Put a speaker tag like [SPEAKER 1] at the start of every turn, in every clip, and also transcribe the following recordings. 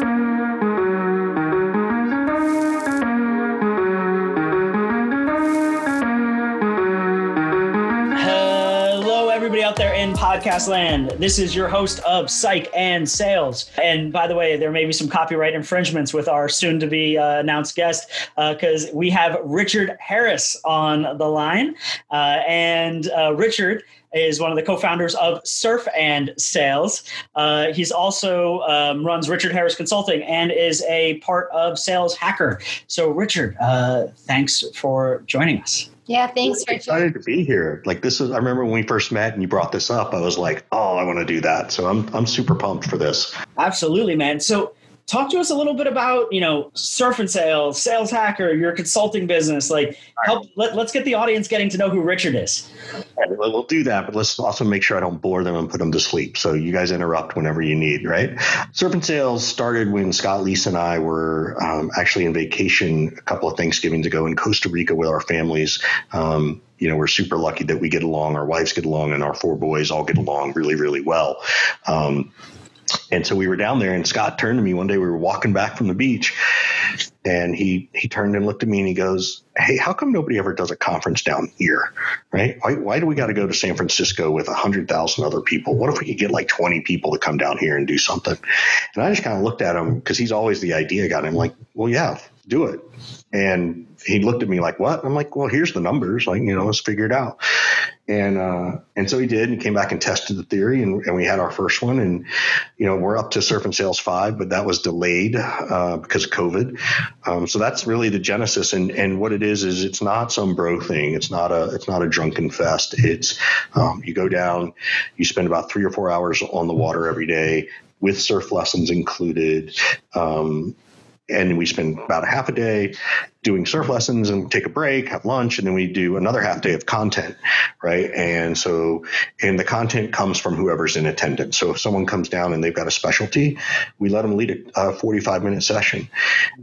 [SPEAKER 1] Thank you. Podcast land. This is your host of Psych and Sales. And by the way, there may be some copyright infringements with our soon to be uh, announced guest because uh, we have Richard Harris on the line. Uh, and uh, Richard is one of the co-founders of Surf and Sales. Uh, he's also um, runs Richard Harris Consulting and is a part of Sales Hacker. So, Richard, uh, thanks for joining us.
[SPEAKER 2] Yeah, thanks.
[SPEAKER 3] I'm excited to be here. Like this is, I remember when we first met and you brought this up. I was like, oh, I want to do that. So I'm I'm super pumped for this.
[SPEAKER 1] Absolutely, man. So talk to us a little bit about you know surf and sales sales hacker your consulting business like help let, us get the audience getting to know who richard is.
[SPEAKER 3] We'll do that but let's also make sure i don't bore them and put them to sleep. So you guys interrupt whenever you need right? Surf and sales started when scott lisa and i were um, actually in vacation a couple of thanksgivings ago in costa rica with our families. Um, you know, we're super lucky that we get along, our wives get along, and our four boys all get along really, really well. Um, and so we were down there, and Scott turned to me one day. We were walking back from the beach, and he he turned and looked at me and he goes, "Hey, how come nobody ever does a conference down here? Right? Why why do we got to go to San Francisco with a hundred thousand other people? What if we could get like twenty people to come down here and do something?" And I just kind of looked at him because he's always the idea guy. I'm like, "Well, yeah, do it." And he looked at me like, "What?" I'm like, "Well, here's the numbers. Like, you know, let's figure it out." And uh, and so he did, and came back and tested the theory, and, and we had our first one, and you know, we're up to Surf and Sales five, but that was delayed uh, because of COVID. Um, so that's really the genesis, and and what it is is it's not some bro thing. It's not a it's not a drunken fest. It's um, you go down, you spend about three or four hours on the water every day with surf lessons included. Um, and we spend about a half a day doing surf lessons and take a break, have lunch, and then we do another half day of content, right? And so, and the content comes from whoever's in attendance. So if someone comes down and they've got a specialty, we let them lead a, 45 minute session.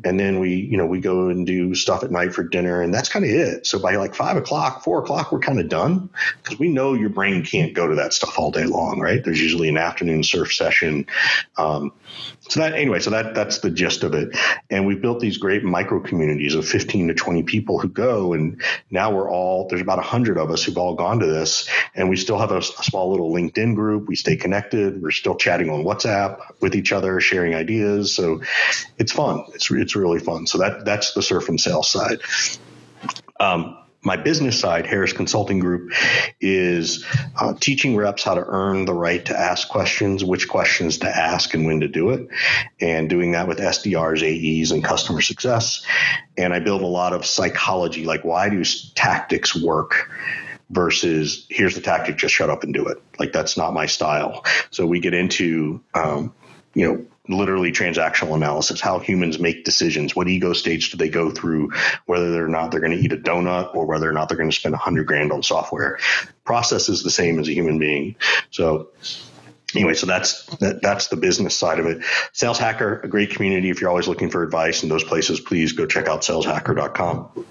[SPEAKER 3] And then we, you know, we go and do stuff at night for dinner, and that's kind of it. So by like five o'clock, four o'clock, we're kind of done because we know your brain can't go to that stuff all day long, right? There's usually an afternoon surf session. Um, so that anyway, so that that's the gist of it. And we've built these great micro communities of 15 to 20 people who go. And now we're all, there's about 100 of us who've all gone to this. And we still have a, a small little LinkedIn group. We stay connected. We're still chatting on WhatsApp with each other, sharing ideas. So it's fun. It's, it's really fun. So that, that's the surf and sales side. Um, my business side, Harris Consulting Group, is uh, teaching reps how to earn the right to ask questions, which questions to ask, and when to do it, and doing that with SDRs, AEs, and customer success. And I build a lot of psychology, like why do tactics work? versus here's the tactic, just shut up and do it. Like that's not my style. So we get into, um, you know, literally transactional analysis, how humans make decisions, what ego stage do they go through, whether or not they're going to eat a donut or whether or not they're going to spend a hundred grand on software. Process is the same as a human being. So anyway, so that's that, that's the business side of it. Sales Hacker, a great community. If you're always looking for advice in those places, please go check out saleshacker.com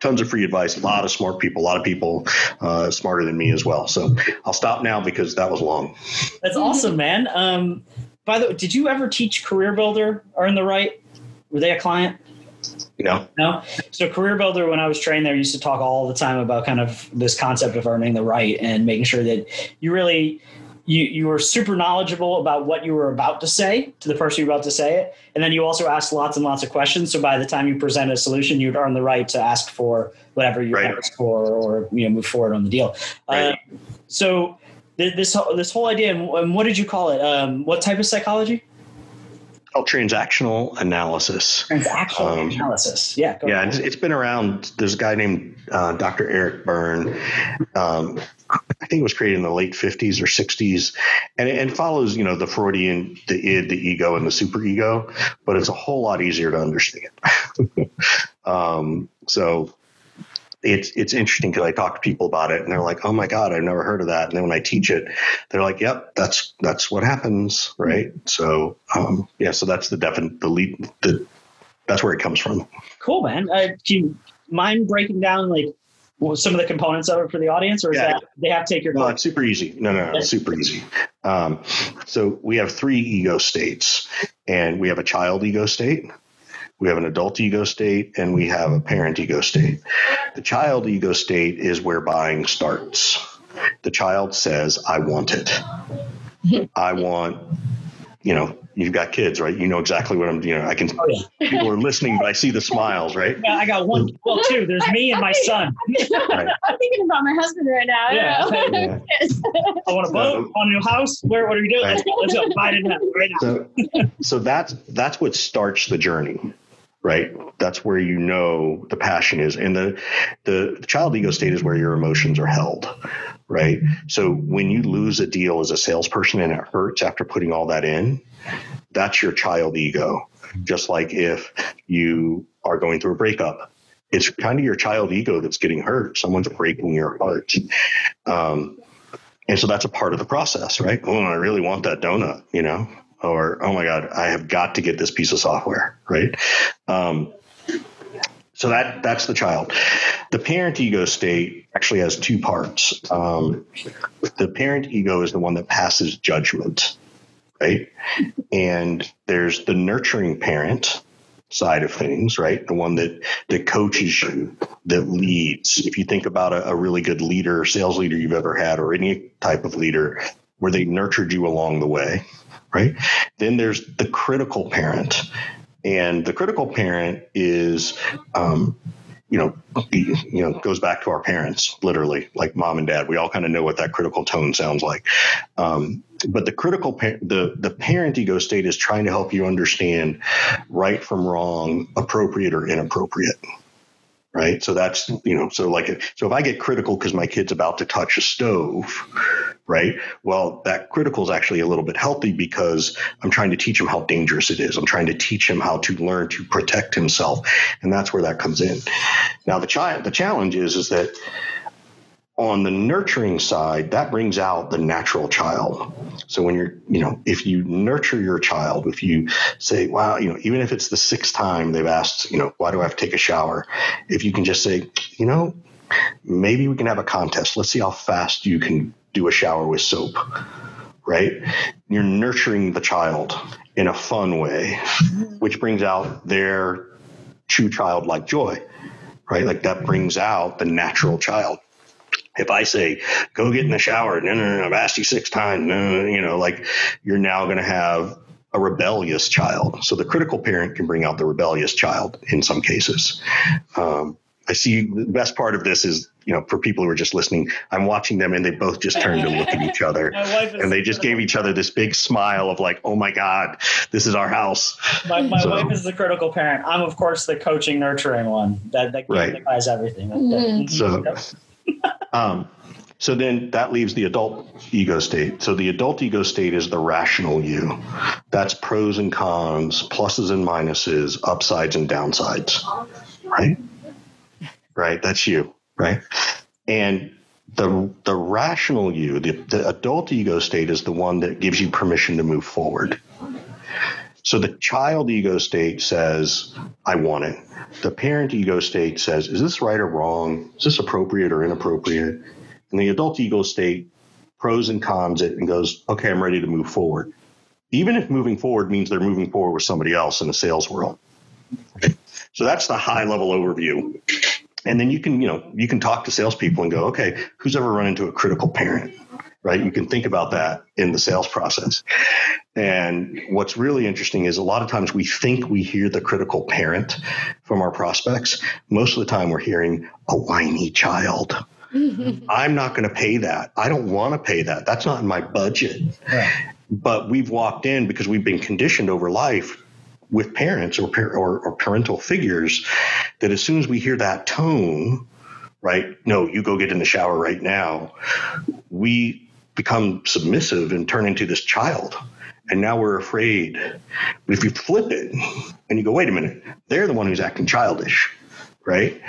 [SPEAKER 3] tons of free advice, a lot of smart people, a lot of people uh, smarter than me as well. So I'll stop now because that was long.
[SPEAKER 1] That's awesome, man. Um, by the way, did you ever teach Career Builder Earn the Right? Were they a client?
[SPEAKER 3] No.
[SPEAKER 1] No. So Career Builder, when I was trained there, used to talk all the time about kind of this concept of earning the right and making sure that you really you you were super knowledgeable about what you were about to say to the person you're about to say it, and then you also asked lots and lots of questions. So by the time you presented a solution, you'd earn the right to ask for whatever you right. asked for, or you know move forward on the deal. Right. Uh, so this this whole idea and what did you call it? Um, what type of psychology?
[SPEAKER 3] Called transactional analysis.
[SPEAKER 1] Transactional um, analysis. Yeah
[SPEAKER 3] yeah it's, it's been around. There's a guy named uh, dr eric berne um, i think it was created in the late 50s or 60s and it, follows you know the freudian the id the ego and the superego but it's a whole lot easier to understand. Um, so it's it's interesting because I talk to people about it and they're like, "Oh my god, I've never heard of that." And then when I teach it, they're like, "Yep, that's that's what happens, right?" So um, yeah, so that's the definite the lead the that's where it comes from.
[SPEAKER 1] Cool, man. Uh, do you mind breaking down like some of the components of it for the audience, or is yeah. that they have to take your?
[SPEAKER 3] No, it's super easy. No, no, no, it's super easy. Um, so we have three ego states, and we have a child ego state, we have an adult ego state, and we have a parent ego state. The child ego state is where buying starts. The child says, "I want it. I want." You know, you've got kids, right? You know exactly what I'm. You know, I can. Oh, yeah. People are listening, but I see the smiles, right?
[SPEAKER 1] Yeah, I got one. Well, two. There's me and my son.
[SPEAKER 2] right. I'm thinking about my husband right now. Yeah.
[SPEAKER 1] yeah. I want a boat, on a new house. Where? What are we doing? Right. Let's go. Let's go. Buy it now, right now.
[SPEAKER 3] So, so that's that's what starts the journey right that's where you know the passion is and the, the child ego state is where your emotions are held right so when you lose a deal as a salesperson and it hurts after putting all that in that's your child ego. Just like if you are going through a breakup, it's kind of your child ego that's getting hurt. Someone's breaking your heart. Um, and so that's a part of the process, right? Oh, I really want that donut, you know? Or, oh my God, I have got to get this piece of software, right? Um, so that that's the child. The parent ego state actually has two parts. Um, the parent ego is the one that passes judgment right? and there's the nurturing parent side of things, right? The one that that coaches you, that leads. If you think about a, a really good leader, sales leader you've ever had, or any type of leader, where they nurtured you along the way, right? Then there's the critical parent, and the critical parent is um, you know, you know, goes back to our parents, literally, like mom and dad. We all kind of know what that critical tone sounds like. Um, but the critical, the the parent ego state is trying to help you understand right from wrong, appropriate or inappropriate right? So that's, you know, so like, so if I get critical because my kid's about to touch a stove, right? Well, that critical is actually a little bit healthy because I'm trying to teach him how dangerous it is. I'm trying to teach him how to learn to protect himself. And that's where that comes in. Now, the child, the challenge is, is that on the nurturing side, that brings out the natural child. So when you're, you know, if you nurture your child, if you say, wow, you know, even if it's the sixth time they've asked, you know, why do I have to take a shower? If you can just say, you know, maybe we can have a contest. Let's see how fast you can do a shower with soap, right? You're nurturing the child in a fun way, which brings out their true childlike joy, right? Like that brings out the natural child if I say, go get in the shower, no, no, no, I've asked you six times, no, no, you know, like you're now going to have a rebellious child. So the critical parent can bring out the rebellious child in some cases. Um, I see the best part of this is, you know, for people who are just listening, I'm watching them and they both just turned to look at each other and they just gave each other this big smile of like, oh my God, this is our house.
[SPEAKER 1] My, my so, wife is the critical parent. I'm, of course, the coaching, nurturing one that, that right. everything.
[SPEAKER 3] Mm-hmm. So, um, so then that leaves the adult ego state. So the adult ego state is the rational you. That's pros and cons, pluses and minuses, upsides and downsides. Right? Right? That's you, right? And the the rational you, the, the adult ego state is the one that gives you permission to move forward. So the child ego state says, I want it. The parent ego state says, is this right or wrong? Is this appropriate or inappropriate? And the adult ego state pros and cons it and goes, okay, I'm ready to move forward. Even if moving forward means they're moving forward with somebody else in the sales world. So that's the high level overview. And then you can, you know, you can talk to salespeople and go, okay, who's ever run into a critical parent? right? You can think about that in the sales process. And what's really interesting is a lot of times we think we hear the critical parent from our prospects. Most of the time we're hearing a whiny child. I'm not going to pay that. I don't want to pay that. That's not in my budget. Right. But we've walked in because we've been conditioned over life with parents or, or, or parental figures that as soon as we hear that tone, right? No, you go get in the shower right now. We become submissive and turn into this child. And now we're afraid. But if you flip it and you go, wait a minute, they're the one who's acting childish, right?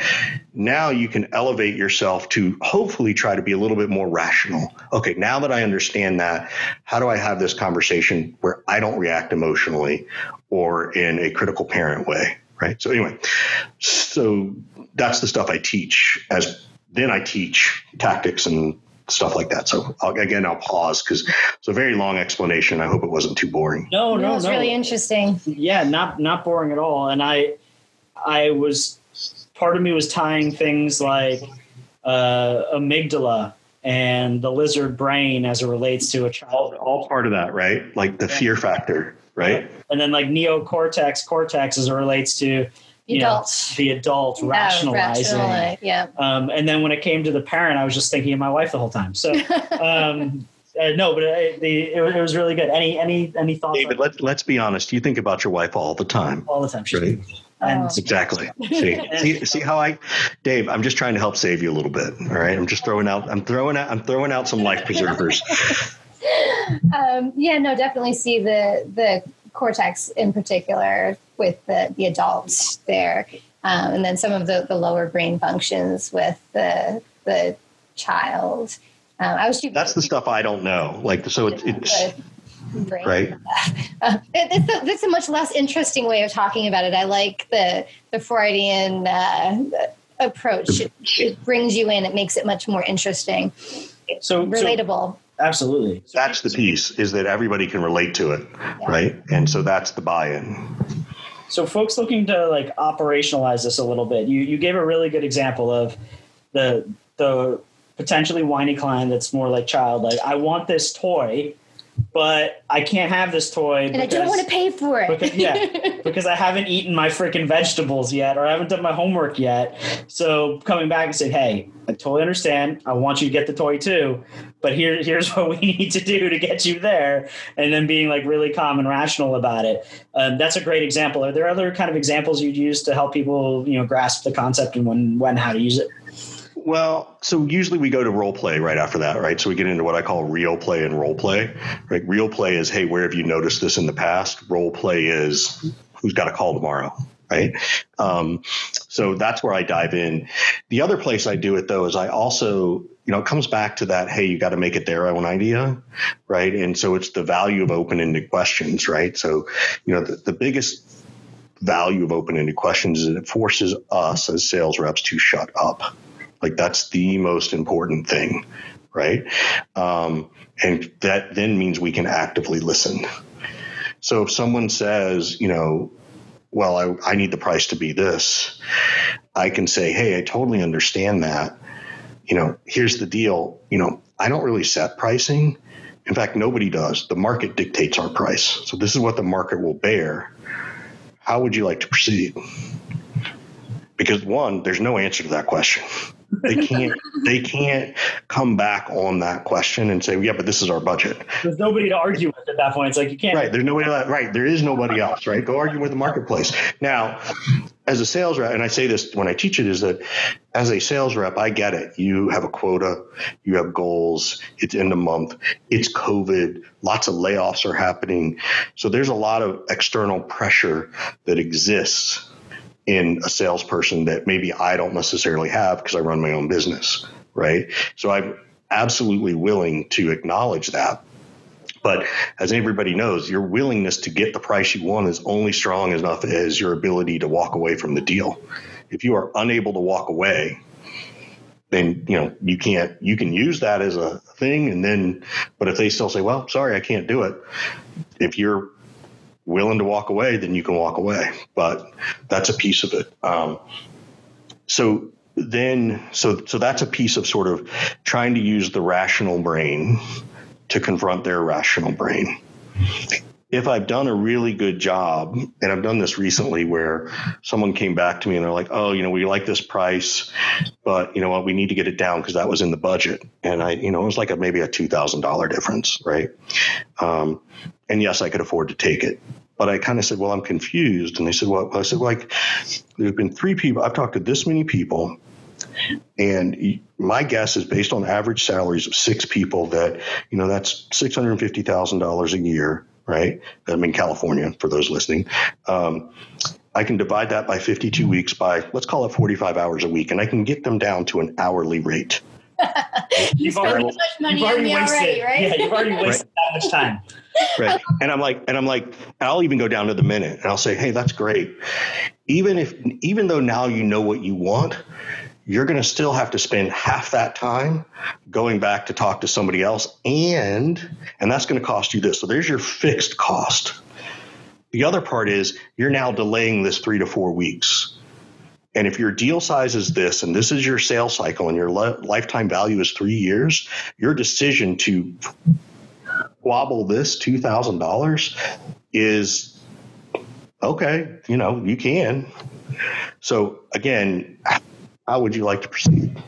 [SPEAKER 3] Now you can elevate yourself to hopefully try to be a little bit more rational. Okay, now that I understand that, how do I have this conversation where I don't react emotionally or in a critical parent way? Right. So, anyway, so that's the stuff I teach as then I teach tactics and stuff like that. So I'll, again, I'll pause because it's a very long explanation. I hope it wasn't too boring.
[SPEAKER 1] No, no,
[SPEAKER 2] no. It's
[SPEAKER 1] no.
[SPEAKER 2] really interesting.
[SPEAKER 1] Yeah, not not boring at all. And I, I was part of me was tying things like uh, amygdala and the lizard brain as it relates to a child.
[SPEAKER 3] All, all part of that, right? Like the
[SPEAKER 1] Yeah.
[SPEAKER 3] fear factor, right?
[SPEAKER 1] And then like neocortex, cortex as it relates to
[SPEAKER 2] The
[SPEAKER 1] you know, the adult
[SPEAKER 2] Yeah,
[SPEAKER 1] rationalizing.
[SPEAKER 2] rationali- Yeah.
[SPEAKER 1] Um, and then when it came to the parent, I was just thinking of my wife the whole time. So um, uh, no, but it, the, it, was- it was really good. Any any any thoughts?
[SPEAKER 3] David, let's let's be honest. You think about your wife all the time.
[SPEAKER 1] all the time. She's
[SPEAKER 3] Right.
[SPEAKER 1] And
[SPEAKER 2] Oh.
[SPEAKER 3] Exactly. See, see, see how I, Dave. I'm just trying to help save you a little bit. All right. I'm just throwing out. I'm throwing out. I'm throwing out some life preservers.
[SPEAKER 2] Um, yeah, no, definitely see the the cortex in particular with the the adults there, um, and then some of the the lower brain functions with the the child. Um, I was too
[SPEAKER 3] That's the stuff I don't know. Like so, it, it's
[SPEAKER 2] the brain.
[SPEAKER 3] right.
[SPEAKER 2] Uh, it, it's, a, it's a much less interesting way of talking about it. I like the the Freudian uh, approach. It, it brings you in. It makes it much more interesting,
[SPEAKER 1] so, so
[SPEAKER 2] relatable.
[SPEAKER 1] absolutely.
[SPEAKER 3] That's the piece is that everybody can relate to it, right? And so that's the buy-in.
[SPEAKER 1] So, folks looking to like operationalize this a little bit, you you gave a really good example of the the potentially whiny client that's more like child. Like, I want this toy, but I can't have this toy
[SPEAKER 2] And I don't want to pay for it.
[SPEAKER 1] because, yeah, because I haven't eaten my freaking vegetables yet, or I haven't done my homework yet. So coming back and saying, "Hey, I totally understand. I want you to get the toy too, but here, here's what we need to do to get you there," and then being like really calm and rational about it. Um, that's a great example. Are there other kind of examples you'd use to help people, you know, grasp the concept and when, when, how to use it?
[SPEAKER 3] Well, so usually we go to role play right after that, right? So we get into what I call real play and role play. Right? Real play is, hey, where have you noticed this in the past? Role play is, who's got a call tomorrow? Right. Um, so that's where I dive in. The other place I do it though is I also, you know, it comes back to that, hey, you got to make it their own idea. Right. And so it's the value of open ended questions. Right. So, you know, the, the biggest value of open ended questions is it forces us as sales reps to shut up. Like that's the most important thing, right? Um, and that then means we can actively listen. So if someone says, you know, well, I, I need the price to be this, I can say, hey, I totally understand that. You know, here's the deal. You know, I don't really set pricing. In fact, nobody does. The market dictates our price. So this is what the market will bear. How would you like to proceed? Because one, there's no answer to that question. They can't they can't come back on that question and say, yeah, but this is our budget.
[SPEAKER 1] There's nobody to argue with at that point. It's like you can't.
[SPEAKER 3] Right. There's nobody right. There is nobody else, right? Go argue with the marketplace. Now, as a sales rep, and I say this when I teach it, is that as a sales rep, I get it. You have a quota, you have goals, it's end of month, it's COVID, lots of layoffs are happening. So there's a lot of external pressure that exists in a salesperson that maybe I don't necessarily have because I run my own business, right? So I'm absolutely willing to acknowledge that. But as everybody knows, your willingness to get the price you want is only strong enough as your ability to walk away from the deal. If you are unable to walk away, then you know you can't you can use that as a thing and then but if they still say well sorry i can't do it if you're willing to walk away then you can walk away but that's a piece of it um, so then so so that's a piece of sort of trying to use the rational brain to confront their rational brain if I've done a really good job, and I've done this recently where someone came back to me and they're like, oh, you know, we like this price, but you know what, we need to get it down because that was in the budget. And I, you know, it was like a, maybe a $2,000 difference, right? Um, and yes, I could afford to take it. But I kind of said, well, I'm confused. And they said, well, I said, like, there have been three people, I've talked to this many people. And my guess is based on average salaries of six people that, you know, that's $650,000 a year right? I'm in California for those listening. Um, I can divide that by 52 weeks by, let's call it 45 hours a week, and I can get them down to an hourly rate.
[SPEAKER 1] You've already,
[SPEAKER 2] much money
[SPEAKER 1] you've already
[SPEAKER 2] on me
[SPEAKER 1] wasted,
[SPEAKER 2] already, right?
[SPEAKER 1] Yeah, you've already wasted that much time.
[SPEAKER 3] Right. And I'm like, and I'm like, I'll even go down to the minute and I'll say, hey, that's great. Even if, even though now you know what you want, you're going to still have to spend half that time going back to talk to somebody else and and that's going to cost you this so there's your fixed cost the other part is you're now delaying this three to four weeks and if your deal size is this and this is your sales cycle and your lifetime value is three years your decision to wobble this $2000 is okay you know you can so again how would you like to proceed?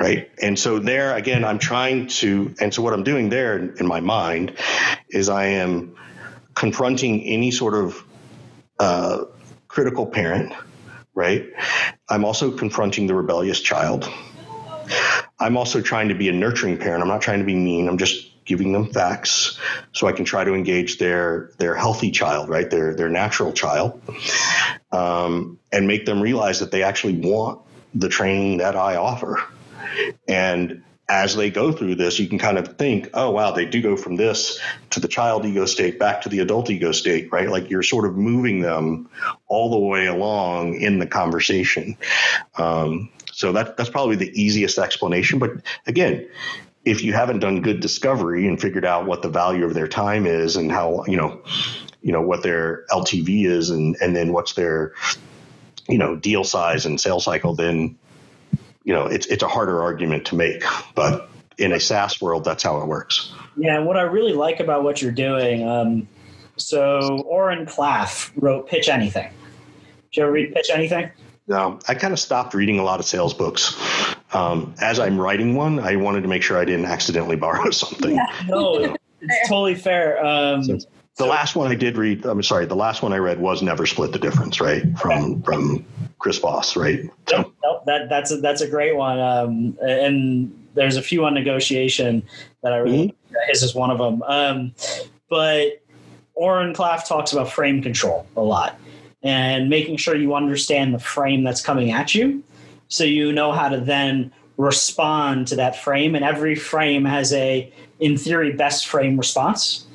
[SPEAKER 3] Right. And so there again, I'm trying to, and so what I'm doing there in my mind is I am confronting any sort of uh, critical parent, right? I'm also confronting the rebellious child. I'm also trying to be a nurturing parent. I'm not trying to be mean. I'm just giving them facts so I can try to engage their their healthy child, right? Their their natural child, um, and make them realize that they actually want the training that I offer. And as they go through this, you can kind of think, oh, wow, they do go from this to the child ego state back to the adult ego state, right? Like you're sort of moving them all the way along in the conversation. Um, so that, that's probably the easiest explanation. But again, if you haven't done good discovery and figured out what the value of their time is and how you know you know what their LTV is and and then what's their you know deal size and sales cycle then you know it's it's a harder argument to make. But in a SaaS world that's how it works.
[SPEAKER 1] Yeah what I really like about what you're doing um, so Oren Klaff wrote Pitch Anything. Did you ever read Pitch Anything?
[SPEAKER 3] No, I kind of stopped reading a lot of sales books. Um, as I'm writing one, I wanted to make sure I didn't accidentally borrow something.
[SPEAKER 1] Yeah. No, it's totally fair. Um,
[SPEAKER 3] so the last one I did read, I'm sorry, the last one I read was Never Split the Difference, right? From okay. from Chris Voss, right?
[SPEAKER 1] Nope, nope, that that's a, that's a great one. Um, and there's a few on negotiation that I really mm-hmm. his is one of them. Um, but Oren Klaff talks about frame control a lot and making sure you understand the frame that's coming at you so you know how to then respond to that frame and every frame has a in theory best frame response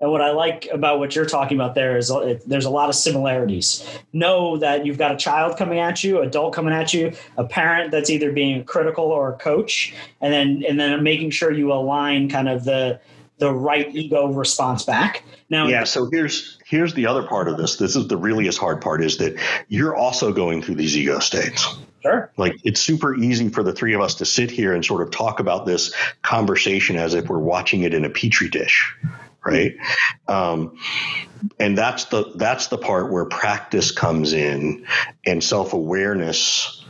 [SPEAKER 1] and what i like about what you're talking about there is uh, there's a lot of similarities know that you've got a child coming at you adult coming at you a parent that's either being critical or a coach and then and then making sure you align kind of the the right ego response back
[SPEAKER 3] now yeah so here's here's the other part of this. This is the reallyest hard part is that you're also going through these ego states.
[SPEAKER 1] Sure.
[SPEAKER 3] Like it's super easy for the three of us to sit here and sort of talk about this conversation as if we're watching it in a petri dish, right? Um, and that's the that's the part where practice comes in and self awareness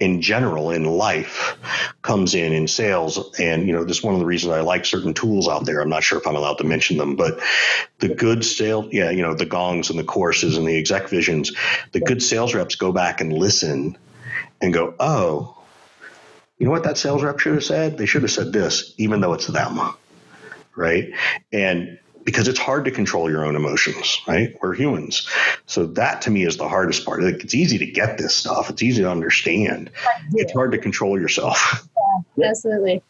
[SPEAKER 3] in general in life comes in in sales and you know this is one of the reasons i like certain tools out there i'm not sure if i'm allowed to mention them but the good sales yeah you know the gongs and the courses and the ExecVisions the good sales reps go back and listen and go oh you know what that sales rep should have said they should have said this even though it's them right and because it's hard to control your own emotions, right? We're humans. So that to me is the hardest part. Like, it's easy to get this stuff. It's easy to understand. It's hard to control yourself.
[SPEAKER 2] Yeah, absolutely.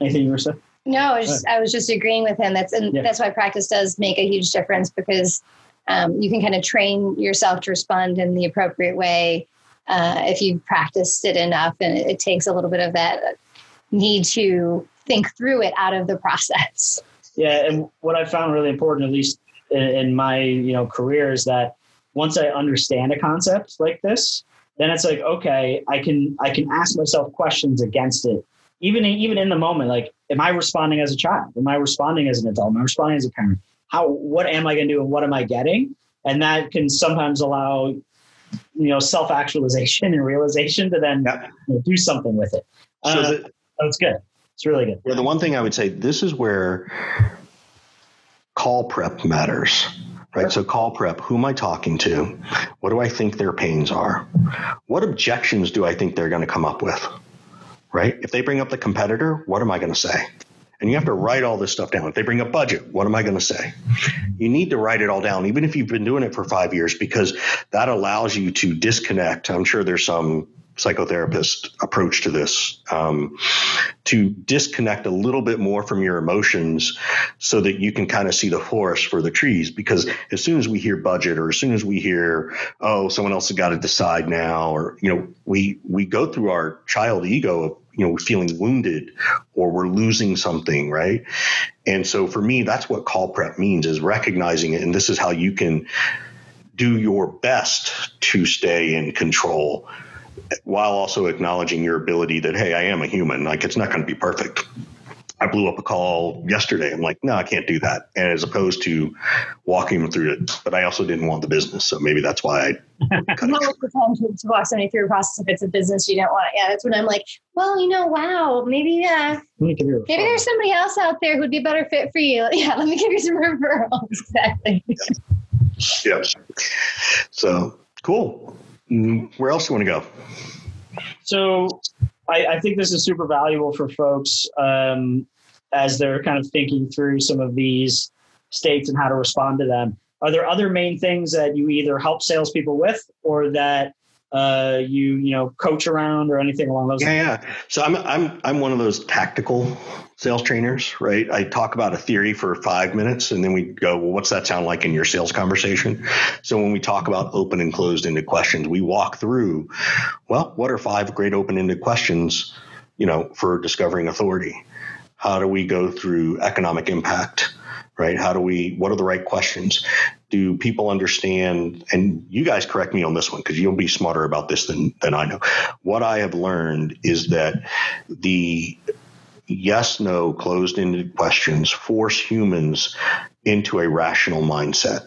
[SPEAKER 1] Anything you were saying?
[SPEAKER 2] No, I was, just, I was just agreeing with him. That's and yeah. that's why practice does make a huge difference because um, you can kind of train yourself to respond in the appropriate way uh, if you practiced it enough, and it, it takes a little bit of that need to think through it out of the process.
[SPEAKER 1] Yeah, and what I found really important, at least in, in my you know career, is that once I understand a concept like this, then it's like okay, I can I can ask myself questions against it, even even in the moment. Like, am I responding as a child? Am I responding as an adult? Am I responding as a parent? How what am I going to do, and what am I getting? And that can sometimes allow you know self actualization and realization to then yep. you know, do something with it. So uh, the, that's good. It's really good.
[SPEAKER 3] Yeah, the one thing I would say this is where call prep matters. Right. So call prep. Who am I talking to? What do I think their pains are? What objections do I think they're going to come up with? Right. If they bring up the competitor, what am I going to say? And you have to write all this stuff down. If they bring up budget, what am I going to say? You need to write it all down, even if you've been doing it for five years, because that allows you to disconnect. I'm sure there's some psychotherapist approach to this um, to disconnect a little bit more from your emotions so that you can kind of see the forest for the trees because as soon as we hear budget or as soon as we hear oh someone else has got to decide now or you know we we go through our child ego of you know we're feeling wounded or we're losing something right? And so for me that's what call prep means is recognizing it and this is how you can do your best to stay in control while also acknowledging your ability that hey i am a human. Like it's not going to be perfect I blew up a call yesterday. I'm like, no, I can't do that. And as opposed to walking them through it, but I also didn't want the business. So maybe that's why I
[SPEAKER 2] cut not the time to, to, walk somebody through a process if it's a business you don't want. Yeah, that's when I'm like, well, you know, wow, maybe, uh, maybe there's somebody else out there who'd be a better fit for you. Yeah, let me give you some referrals. Exactly.
[SPEAKER 3] yes. So cool. Mm, where else do you want to go?
[SPEAKER 1] So I, I, think this is super valuable for folks um, as they're kind of thinking through some of these states and how to respond to them. Are there other main things that you either help salespeople with or that uh, you you know coach around or anything along those?
[SPEAKER 3] Yeah, lines? yeah. So I'm I'm I'm one of those tactical sales trainers, right? I talk about a theory for five minutes, and then we go, well, what's that sound like in your sales conversation? So when we talk about open and closed ended questions, we walk through, well, what are five great open ended questions, you know, for discovering authority? How do we go through economic impact? Right? How do we, what are the right questions? Do people understand? And you guys correct me on this one because you'll be smarter about this than, than I know. What I have learned is that the yes no closed ended questions force humans into a rational mindset.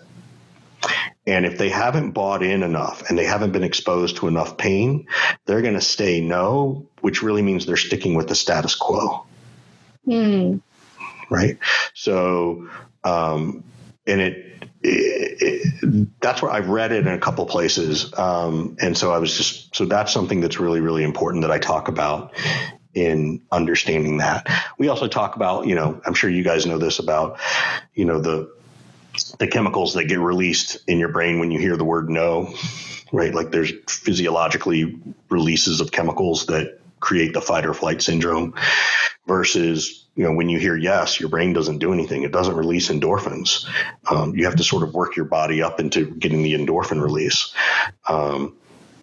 [SPEAKER 3] And if they haven't bought in enough and they haven't been exposed to enough pain, they're going to stay no, which really means they're sticking with the status quo. Mm. Right. So, um, and it, it, it, that's where I've read it in a couple places. Um, and so I was just, so that's something that's really, really important that I talk about in understanding that. We also talk about, you know, I'm sure you guys know this about, you know, the, the chemicals that get released in your brain when you hear the word no, right? Like there's physiologically releases of chemicals that create the fight or flight syndrome versus you know when you hear yes your brain doesn't do anything. It doesn't release endorphins. Um, you have to sort of work your body up into getting the endorphin release um,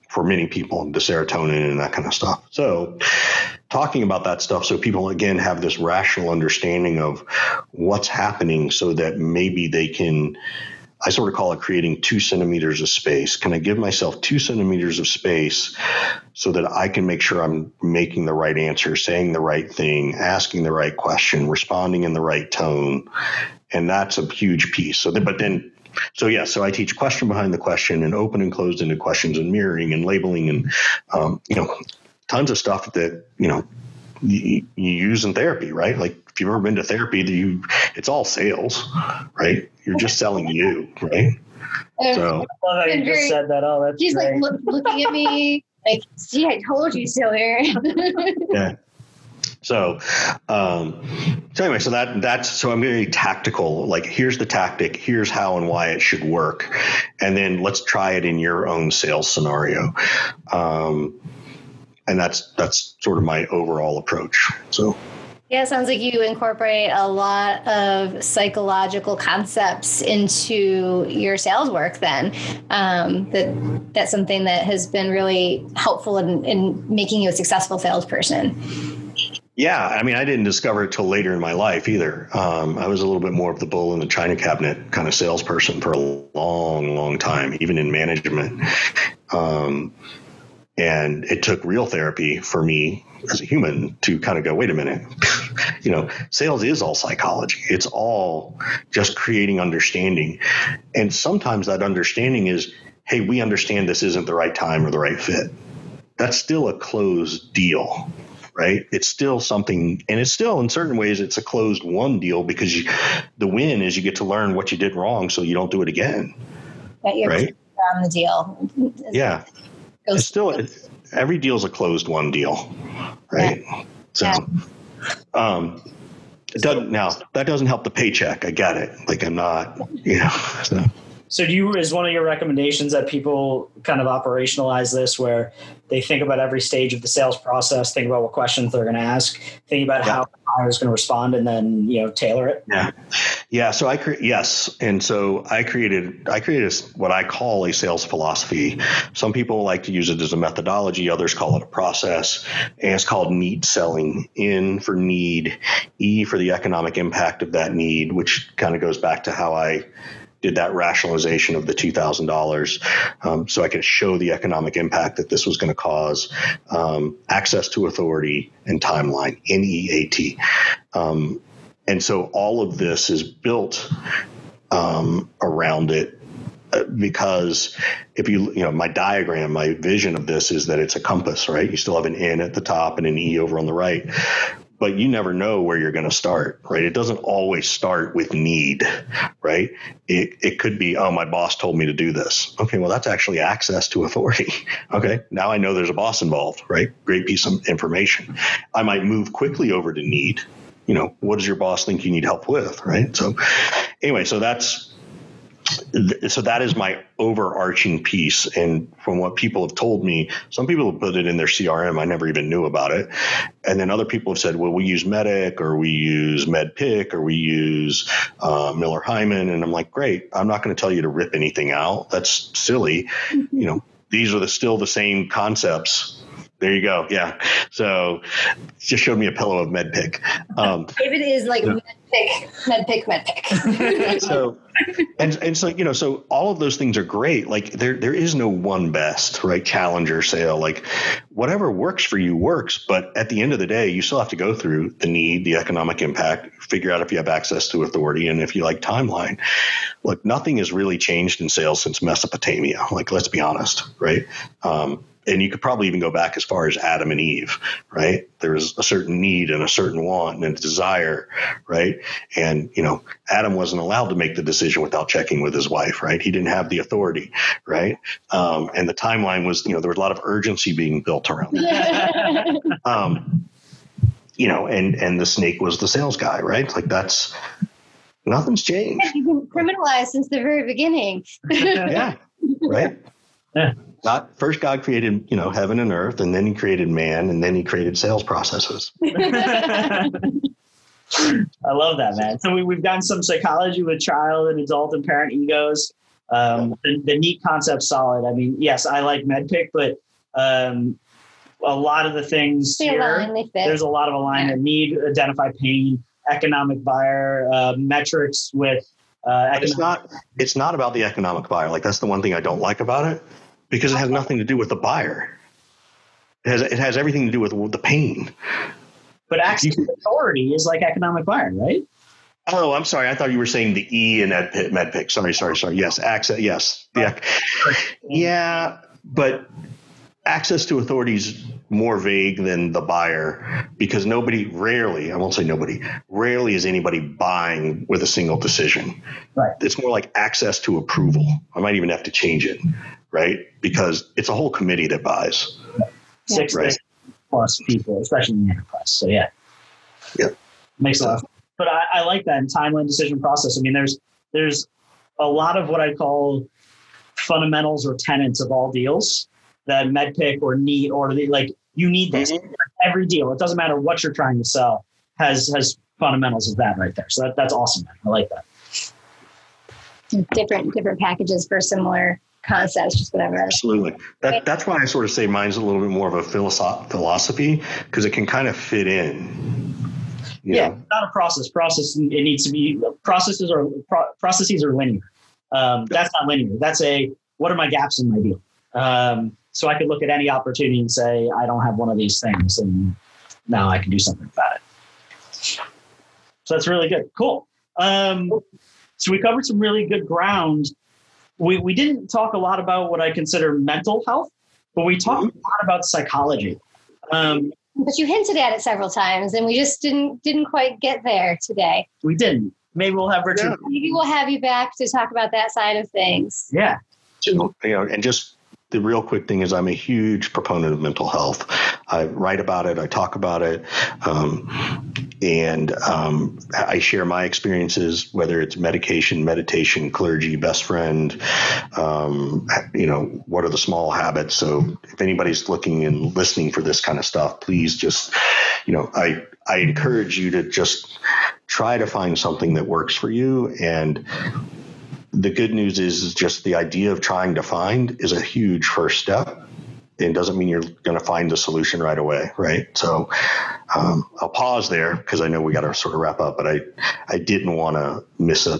[SPEAKER 3] for many people the serotonin and that kind of stuff. So talking about that stuff so people again have this rational understanding of what's happening so that maybe they can I sort of call it creating two centimeters of space. Can I give myself two centimeters of space so that I can make sure I'm making the right answer, saying the right thing, asking the right question, responding in the right tone? And that's a huge piece. So, but then so yeah, so I teach question behind the question and open and closed ended questions and mirroring and labeling and um, you know tons of stuff that you know you, use in therapy, right? Like if you've ever been to therapy, you it's all sales, right? You're just selling you, right?
[SPEAKER 1] So I love you just said that. Oh, that's
[SPEAKER 2] she's great. like look, looking at me like, see, I told you so, Aaron.
[SPEAKER 3] yeah. So, um, so anyway, so that that's so I'm very tactical. Like, here's the tactic, here's how and why it should work, and then let's try it in your own sales scenario. Um, and that's that's sort of my overall approach. So.
[SPEAKER 2] Yeah, it sounds like you incorporate a lot of psychological concepts into your sales work. Then um, that that's something that has been really helpful in, in making you a successful salesperson.
[SPEAKER 3] Yeah, I mean, I didn't discover it till later in my life either. Um, I was a little bit more of the bull in the china cabinet kind of salesperson for a long, long time, even in management. Um, and it took real therapy for me as a human to kind of go, wait a minute, you know, sales is all psychology. It's all just creating understanding. And sometimes that understanding is, hey, we understand this isn't the right time or the right fit. That's still a closed deal right? It's still something, and it's still in certain ways it's a closed one deal because you, the win is you get to learn what you did wrong, so you don't do it again.
[SPEAKER 2] That you're right? on the deal.
[SPEAKER 3] Yeah, it's still every deal is a closed one deal, right? Yeah. So, yeah. um, it doesn't now that doesn't help the paycheck. I get it. Like I'm not, you know. So.
[SPEAKER 1] So do you is one of your recommendations that people kind of operationalize this where they think about every stage of the sales process, think about what questions they're going to ask, think about yeah. how the buyer is going to respond, and then you know tailor it.
[SPEAKER 3] Yeah, yeah. So I cre- yes, and so I created I created what I call a sales philosophy. Some people like to use it as a methodology, others call it a process, and it's called NEAT selling. N for need, E for the economic impact of that need, which kind of goes back to how I did that rationalization of the $2,000 um, so I could show the economic impact that this was going to cause, um, access to authority and timeline, NEAT. Um, and so all of this is built um, around it uh, because if you you know my diagram my vision of this is that it's a compass right you still have an n at the top and an e over on the right but you never know where you're going to start, right? It doesn't always start with need, right? It, it could be, oh, my boss told me to do this. Okay, well, that's actually access to authority. okay, now I know there's a boss involved, right? Great piece of information. I might move quickly over to need. You know, what does your boss think you need help with, right? So, anyway, so that's so that is my overarching piece. And from what people have told me some people have put it in their crm i never even knew about it. And then other people have said well we use MEDDIC or we use medpic or we use uh, Miller Heiman and i'm like great. I'm not going to tell you to rip anything out. That's silly. Mm-hmm. you know these are the, still the same concepts there you go. Yeah. So just showed me a pillow of MedPick.
[SPEAKER 2] Um, David is like yeah. MedPick, MedPick, MedPick.
[SPEAKER 3] so, and, and so, you know, so all of those things are great. Like there, there is no one best, right? Challenger sale, like whatever works for you works. But at the end of the day, you still have to go through the need, the economic impact, figure out if you have access to authority and if you like timeline. Look, nothing has really changed in sales since Mesopotamia. Like, let's be honest, right? Um, and you could probably even go back as far as Adam and Eve, right? There was a certain need and a certain want and a desire, right? And, you know, Adam wasn't allowed to make the decision without checking with his wife, right? He didn't have the authority, right? Um, and the timeline was, you know, there was a lot of urgency being built around it. um, you know, and, and the snake was the sales guy, right? Like that's, nothing's changed.
[SPEAKER 2] You've been criminalized since the very beginning.
[SPEAKER 3] yeah. Right. Yeah. God, first God created, you know, heaven and earth, and then he created man, and then he created sales processes.
[SPEAKER 1] I love that, man. So we, have done some psychology with child and adult and parent egos. Um, the, the, neat concept solid. I mean, yes, I like MedPick, but um, a lot of the things
[SPEAKER 2] they
[SPEAKER 1] here,
[SPEAKER 2] align,
[SPEAKER 1] there's a lot of alignment. Yeah. Need, identify pain, economic buyer, uh, metrics with. Uh,
[SPEAKER 3] it's not. It's not about the economic buyer. Like that's the one thing I don't like about it because it has nothing to do with the buyer. It has it has everything to do with the pain.
[SPEAKER 1] But access to authority is like economic buyer, right?
[SPEAKER 3] Oh, I'm sorry. I thought you were saying the E in med MedPick. Sorry, sorry, sorry. Yes, access. Yes, yeah, yeah. But access to authority is more vague than the buyer because nobody, rarely, I won't say nobody, rarely is anybody buying with a single decision.
[SPEAKER 1] Right.
[SPEAKER 3] It's more like access to approval. I might even have to change it right? Because it's a whole committee that buys.
[SPEAKER 1] Six right? plus people, especially in the enterprise. So yeah.
[SPEAKER 3] Yeah.
[SPEAKER 1] Makes a lot. But I, I like that timeline decision process. I mean, there's there's a lot of what I call fundamentals or tenets of all deals that MedPick or NEAT or the, like you need this mm-hmm. every deal. It doesn't matter what you're trying to sell has has fundamentals of that right there. So that, that's awesome. Man. I like that.
[SPEAKER 2] Different different packages for similar concepts, just whatever.
[SPEAKER 3] Absolutely. That, that's why I sort of say mine's a little bit more of a philosoph- philosophy because it can kind of fit in.
[SPEAKER 1] Yeah, know? not a process. Process it needs to be processes or pro- processes are linear. Um, that's not linear. That's a what are my gaps in my deal? Um, so I could look at any opportunity and say I don't have one of these things, and now I can do something about it. So that's really good. Cool. Um, so we covered some really good ground we, we didn't talk a lot about what I consider mental health, but we talked mm-hmm. a lot about psychology. Um,
[SPEAKER 2] but you hinted at it several times, and we just didn't didn't quite get there today.
[SPEAKER 1] We didn't. Maybe we'll have Richard.
[SPEAKER 2] Maybe we'll have you back to talk about that side of things.
[SPEAKER 1] Yeah.
[SPEAKER 3] You know, and just the real quick thing is I'm a huge proponent of mental health. I write about it, I talk about it, um, and um, I share my experiences, whether it's medication, meditation, clergy, best friend, um, you know, what are the small habits. So if anybody's looking and listening for this kind of stuff, please just, you know, I, I encourage you to just try to find something that works for you and the good news is, just the idea of trying to find is a huge first step. It doesn't mean you're going to find the solution right away, right? So um, I'll pause there because I know we got to sort of wrap up, but I I didn't want to miss an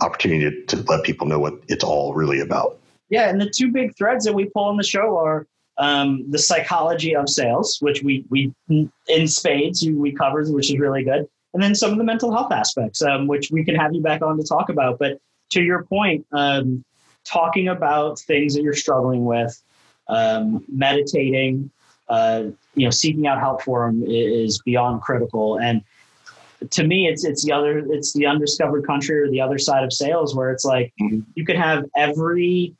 [SPEAKER 3] opportunity to, to let people know what it's all really about.
[SPEAKER 1] Yeah, and the two big threads that we pull on the show are um, the psychology of sales, which we we in spades we covered, which is really good, and then some of the mental health aspects, um, which we can have you back on to talk about. But to your point, um, talking about things that you're struggling with, um, meditating, uh, you know, seeking out help for them is beyond critical. And to me, it's it's the other, it's the undiscovered country or the other side of sales, where it's like mm-hmm. you could have every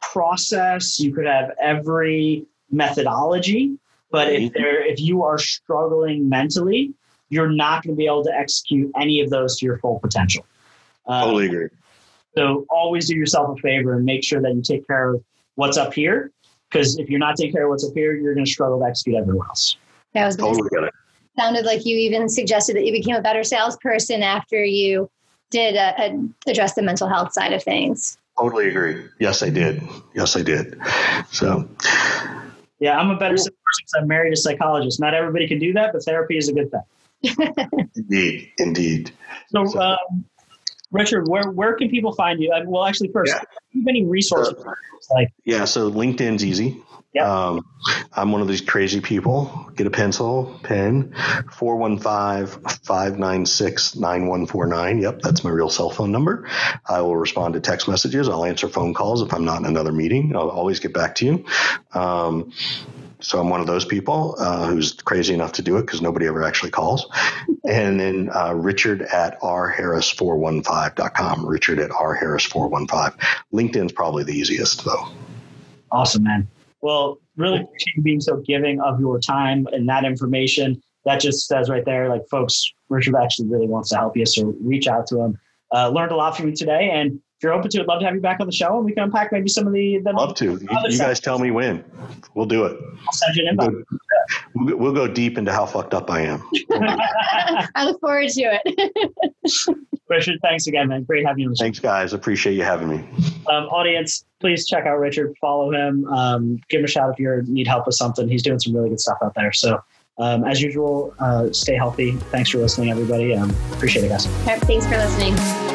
[SPEAKER 1] process, you could have every methodology, but if mm-hmm. there, if you are struggling mentally, you're not going to be able to execute any of those to your full potential.
[SPEAKER 3] Um, totally agree.
[SPEAKER 1] So always do yourself a favor and make sure that you take care of what's up here. Because if you're not taking care of what's up here, you're going to struggle to execute everywhere else.
[SPEAKER 2] That was totally it. Sounded like you even suggested that you became a better salesperson after you did uh, uh, address the mental health side of things.
[SPEAKER 3] Totally agree. Yes, I did. Yes, I did. So.
[SPEAKER 1] Yeah, I'm a better salesperson because I'm married to a psychologist. Not everybody can do that, but therapy is a good
[SPEAKER 3] thing. indeed, indeed.
[SPEAKER 1] So, so. Um, Richard, where where can people find you? well, actually, first, yeah. you have any resources?
[SPEAKER 3] like yeah, so LinkedIn's easy. Yeah. Um, I'm one of these crazy people. Get a pencil, pen, 415-596-9149. Yep, that's my real cell phone number. I will respond to text messages. I'll answer phone calls if I'm not in another meeting. I'll always get back to you. Um, so I'm one of those people uh, who's crazy enough to do it because nobody ever actually calls. and then uh, Richard at rharris415.com. Richard at rharris415. LinkedIn's probably the easiest though.
[SPEAKER 1] Awesome, man. Well, really appreciate you being so giving of your time and that information. That just says right there, like folks, Richard actually really wants to help you. So reach out to him. Uh, learned a lot from you today. And if you're open to it, love to have you back on the show and we can unpack maybe some of the. the
[SPEAKER 3] love to. You, you guys tell me when. We'll do it.
[SPEAKER 1] I'll send you an invite.
[SPEAKER 3] We'll go, we'll go deep into how fucked up I am.
[SPEAKER 2] I look forward to it.
[SPEAKER 1] Richard, thanks again, man. Great having you.
[SPEAKER 3] Thanks, guys. Appreciate you having me.
[SPEAKER 1] Um, audience, please check out Richard. Follow him. Um, give him a shout if you need help with something. He's doing some really good stuff out there. So, um, as usual, uh, stay healthy. Thanks for listening, everybody. Um, appreciate it, guys.
[SPEAKER 2] Thanks for listening.